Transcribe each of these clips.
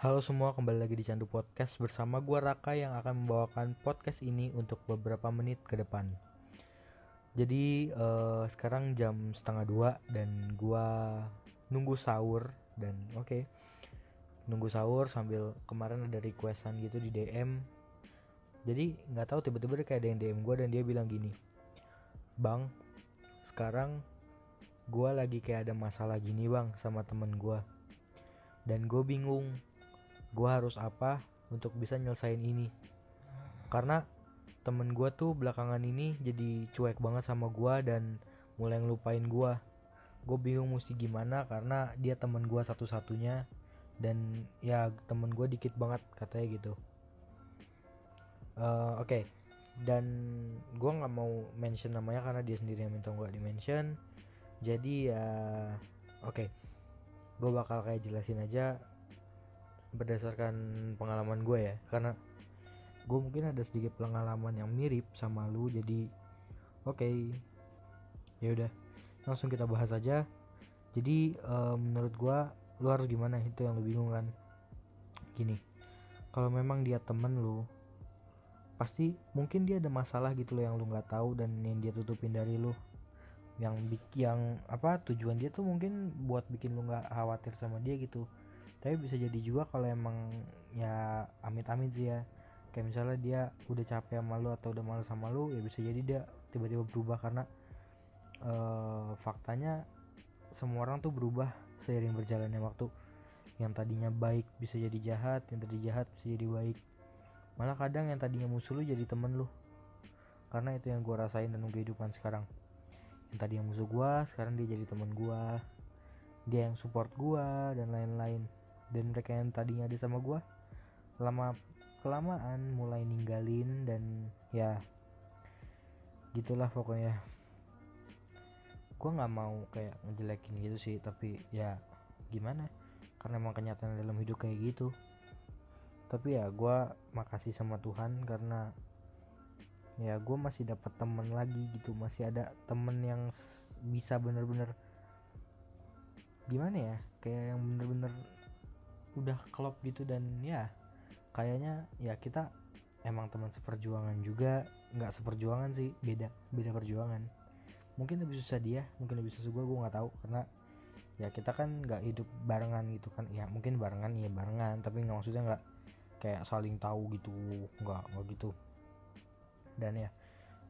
Halo semua, kembali lagi di Candu Podcast bersama gua Raka yang akan membawakan podcast ini untuk beberapa menit ke depan. Jadi eh, sekarang jam setengah dua dan gua nunggu sahur dan oke nunggu sahur sambil kemarin ada requestan gitu di DM. Jadi nggak tahu tiba-tiba kayak ada yang DM gua dan dia bilang gini, bang sekarang gua lagi kayak ada masalah gini bang sama temen gua dan gue bingung gue harus apa untuk bisa nyelesain ini. Karena temen gue tuh belakangan ini jadi cuek banget sama gue dan mulai ngelupain gue gue bingung mesti gimana karena dia temen gue satu-satunya dan ya temen gue dikit banget katanya gitu. Eh, oke. Dan gue nggak mau mention namanya karena dia sendiri yang minta gue di mention. Jadi ya oke. Gue bakal kayak jelasin aja berdasarkan pengalaman gue ya. Karena gue mungkin ada sedikit pengalaman yang mirip sama lu jadi oke. Ya udah langsung kita bahas aja. Jadi eh, menurut gue lu harus gimana? Itu yang lu bingung kan? Gini kalau memang dia temen lu pasti mungkin dia ada masalah gitu loh yang lu nggak tahu dan yang dia tutupin dari lu. Yang yang apa tujuan dia tuh mungkin buat bikin lu nggak khawatir sama dia gitu tapi bisa jadi juga kalau emang ya amit-amit sih ya. Kayak misalnya dia udah capek sama lu atau udah malu sama lu ya bisa jadi dia tiba-tiba berubah karena eh, faktanya semua orang tuh berubah seiring berjalannya waktu. Yang tadinya baik bisa jadi jahat yang tadi jahat bisa jadi baik. Malah kadang yang tadinya musuh lu jadi temen lu. Karena itu yang gua rasain dalam kehidupan sekarang. Yang tadi yang musuh gua sekarang dia jadi teman gua. Dia yang support gua dan lain-lain dan mereka yang tadinya ada sama gua lama kelamaan mulai ninggalin dan ya gitulah pokoknya. Gua nggak mau kayak ngejelekin gitu sih tapi ya gimana? Karena emang kenyataan dalam hidup kayak gitu. Tapi ya gua makasih sama Tuhan karena ya gue masih dapat temen lagi gitu. Masih ada temen yang bisa bener-bener gimana ya? Kayak yang bener-bener udah klop gitu dan ya kayaknya ya kita emang teman seperjuangan juga nggak seperjuangan sih beda beda perjuangan. Mungkin lebih susah dia mungkin lebih susah gue gue nggak tahu karena ya kita kan nggak hidup barengan gitu kan. Ya mungkin barengan iya barengan tapi nggak maksudnya nggak kayak saling tahu gitu nggak nggak gitu. Dan ya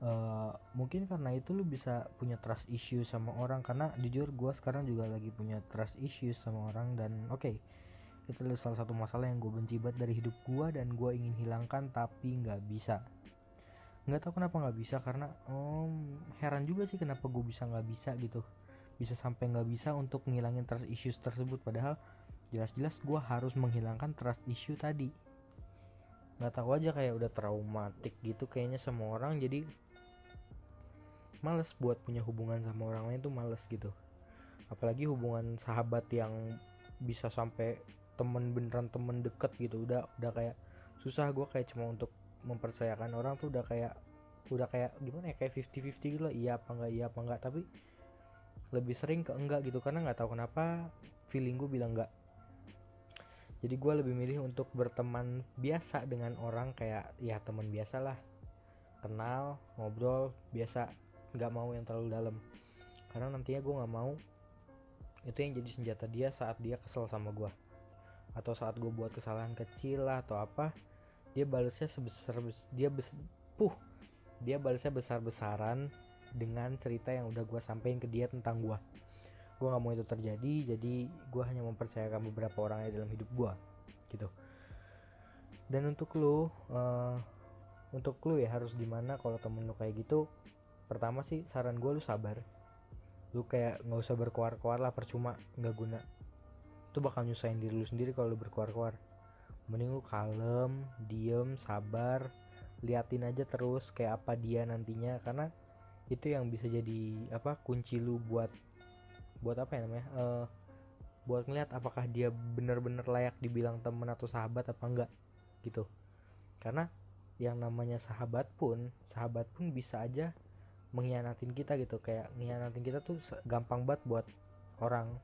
eh, mungkin karena itu lu bisa punya trust issue sama orang karena jujur gue sekarang juga lagi punya trust issues sama orang dan oke itu adalah salah satu masalah yang gue benci banget dari hidup gue dan gue ingin hilangkan tapi nggak bisa. Nggak tahu kenapa nggak bisa karena om heran juga sih kenapa gue bisa nggak bisa gitu. Bisa sampai nggak bisa untuk ngilangin trust issues tersebut padahal jelas-jelas gue harus menghilangkan trust issue tadi. Nggak tahu aja kayak udah traumatik gitu kayaknya sama orang jadi males buat punya hubungan sama orang lain tuh males gitu. Apalagi hubungan sahabat yang bisa sampai temen beneran temen deket gitu udah udah kayak susah gue kayak cuma untuk mempercayakan orang tuh udah kayak udah kayak gimana ya kayak 50-50 gitu lah iya apa enggak iya apa enggak tapi lebih sering ke enggak gitu karena nggak tahu kenapa feeling gue bilang enggak. Jadi gue lebih milih untuk berteman biasa dengan orang kayak ya teman biasa lah. Kenal ngobrol biasa nggak mau yang terlalu dalam. Karena nantinya gue nggak mau itu yang jadi senjata dia saat dia kesel sama gue atau saat gue buat kesalahan kecil lah atau apa dia balasnya sebesar bes- dia bes puh dia balasnya besar besaran dengan cerita yang udah gue sampein ke dia tentang gue gue nggak mau itu terjadi jadi gue hanya mempercayakan beberapa orang aja dalam hidup gue gitu. Dan untuk lu eh, untuk lu ya harus gimana kalau temen lu kayak gitu? Pertama sih saran gue lu sabar. Lu kayak nggak usah berkuar-kuar lah percuma nggak guna itu bakal nyusahin diri lu sendiri kalau lu berkuar-kuar. Mending lu kalem diem sabar liatin aja terus kayak apa dia nantinya. Karena itu yang bisa jadi apa kunci lu buat buat apa ya namanya eh buat ngeliat apakah dia bener-bener layak dibilang temen atau sahabat apa enggak gitu. Karena yang namanya sahabat pun sahabat pun bisa aja mengkhianatin kita gitu. Kayak mengkhianatin kita tuh gampang banget buat orang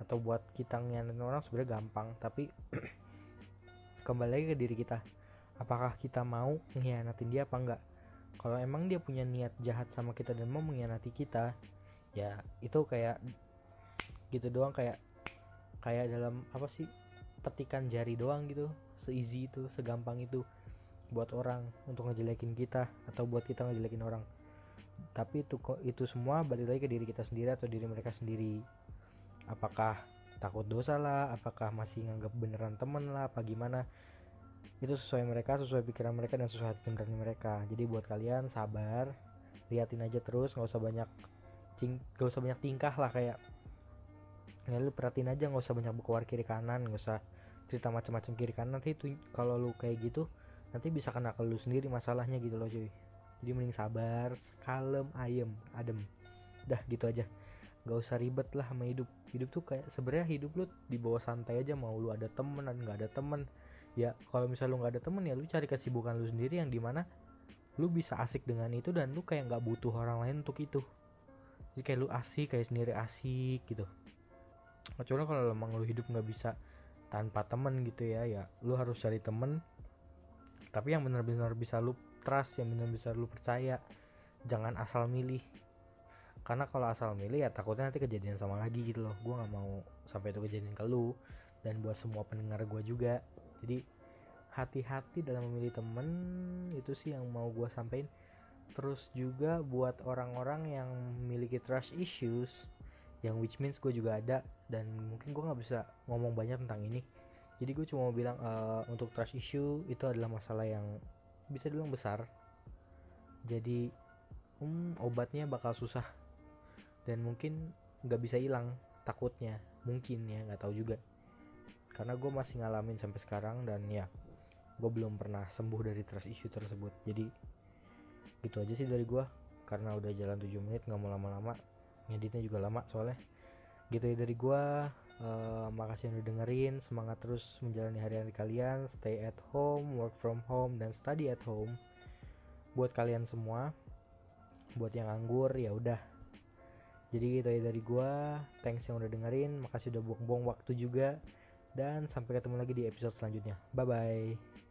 atau buat kita ngianatin orang sebenarnya gampang tapi kembali lagi ke diri kita. Apakah kita mau mengkhianatin dia apa enggak? Kalau emang dia punya niat jahat sama kita dan mau mengkhianati kita ya itu kayak gitu doang kayak kayak dalam apa sih petikan jari doang gitu seeasy itu segampang itu buat orang untuk ngejelekin kita atau buat kita ngejelekin orang. Tapi itu itu semua balik lagi ke diri kita sendiri atau diri mereka sendiri apakah takut dosa lah apakah masih nganggap beneran temen lah apa gimana. Itu sesuai mereka sesuai pikiran mereka dan sesuai hati nurani mereka. Jadi buat kalian sabar liatin aja terus nggak usah banyak nggak usah banyak tingkah lah kayak ya lu perhatiin aja nggak usah banyak berkuar kiri kanan nggak usah cerita macam-macam kiri kanan. Nanti itu kalau lu kayak gitu nanti bisa kena ke lu sendiri masalahnya gitu loh cuy. Jadi mending sabar kalem ayem adem. Dah gitu aja nggak usah ribet lah sama hidup. Hidup tuh kayak sebenarnya hidup lu di bawah santai aja mau lu ada temen dan nggak ada temen. Ya kalau misal lu nggak ada temen ya lu cari kesibukan lu sendiri yang di mana lu bisa asik dengan itu dan lu kayak nggak butuh orang lain untuk itu. Jadi kayak lu asik kayak sendiri asik gitu. Kecuali kalau emang lu hidup nggak bisa tanpa temen gitu ya ya lu harus cari temen. Tapi yang benar-benar bisa lu trust yang benar bisa lu percaya jangan asal milih karena kalau asal milih ya takutnya nanti kejadian sama lagi gitu loh. Gue nggak mau sampai itu kejadian ke lu dan buat semua pendengar gue juga. Jadi hati-hati dalam memilih temen itu sih yang mau gue sampaikan. Terus juga buat orang-orang yang memiliki trust issues yang which means gue juga ada dan mungkin gue nggak bisa ngomong banyak tentang ini. Jadi gue cuma mau bilang uh, untuk trust issue itu adalah masalah yang bisa dibilang besar. Jadi hmm, obatnya bakal susah dan mungkin nggak bisa hilang takutnya. Mungkin ya nggak tahu juga. Karena gue masih ngalamin sampai sekarang dan ya gue belum pernah sembuh dari trust issue tersebut. Jadi gitu aja sih dari gue karena udah jalan 7 menit nggak mau lama-lama. Ngeditnya juga lama soalnya. Gitu ya dari gue uh, makasih yang udah dengerin. Semangat terus menjalani hari-hari kalian. Stay at home work from home dan study at home. Buat kalian semua. Buat yang nganggur ya udah jadi gitu ya dari gue thanks yang udah dengerin makasih udah buang-buang waktu juga dan sampai ketemu lagi di episode selanjutnya. Bye bye.